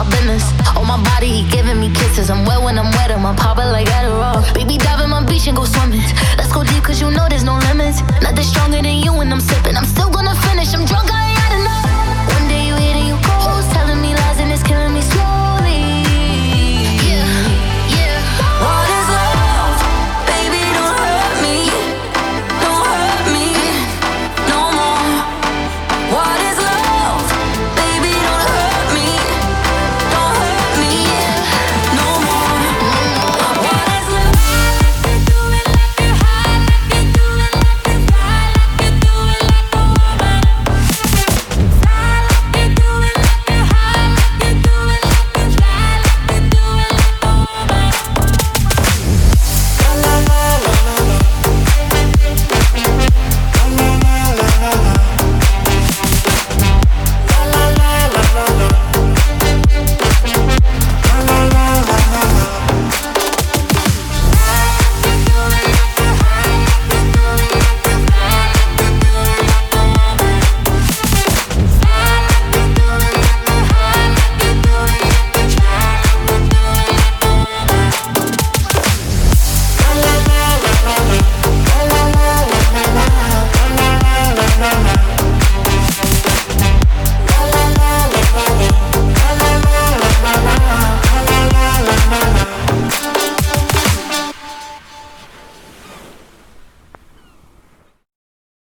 our business. On my body, he giving me kisses. I'm wet when I'm wet, I'm popping like Adderall. Baby, dive in my beach and go swimming. Let's go deep, cause you know there's no limits. Nothing stronger than you when I'm sipping.